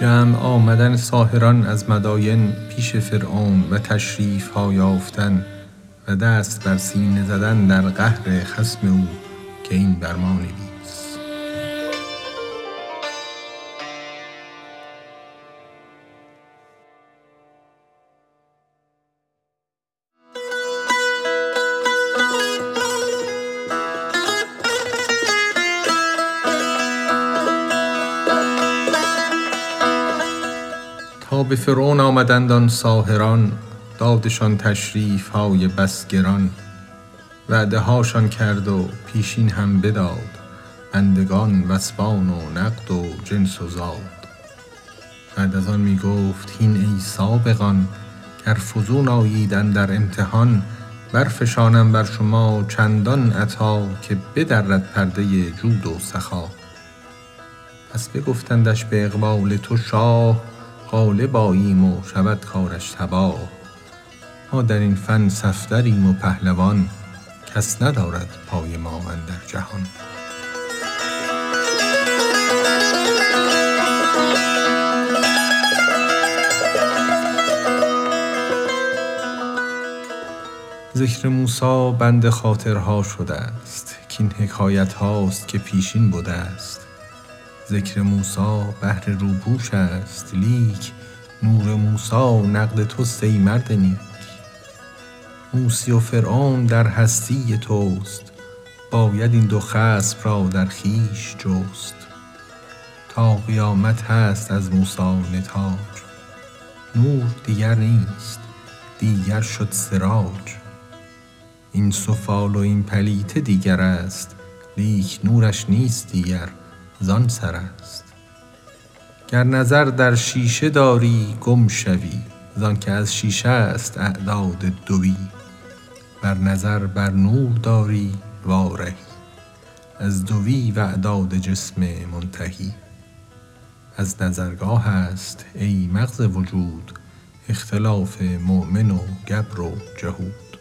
جمع آمدن ساحران از مداین پیش فرعون و تشریف ها یافتن و دست بر سینه زدن در قهر خصم او که این بر به فرعون آمدند آن ساحران دادشان تشریف های بس گران وعده هاشان کرد و پیشین هم بداد بندگان و اسبان و نقد و جنس و زاد بعد از آن می گفت هین ای سابقان گر فزون آیید اندر امتحان برفشانم بر شما چندان عطا که بدرد پرده جود و سخا. پس بگفتندش به اقبال تو شاه غالب آییم و شود کارش تباه. ما در این فن صفدریم و پهلوان کس ندارد پای ما اندر جهان. ذکر موسی بند خاطرها شده ست کاین حکایت هاست که پیشین بده ست ذکر موسی بهر روپوش است. لیک نور موسی نقد توست ای مرد نیک. موسی و فرعون در هستی توست. باید این دو خصم را در خویش جست. تا قیامت هست از موسی نتاج نور دیگر نیست دیگر شد سراج. این سفال و این پلیته دیگر است. لیک نورش نیست دیگر. زان سر است. گر نظر در شیشه داری گم شوی. زانک از شیشه ست اعداد دوی. ور نظر بر نور داری وا رهی از دوی و اعداد جسم منتهی. از نظرگاه است ای مغز وجود اختلاف مؤمن و گبر و جهود.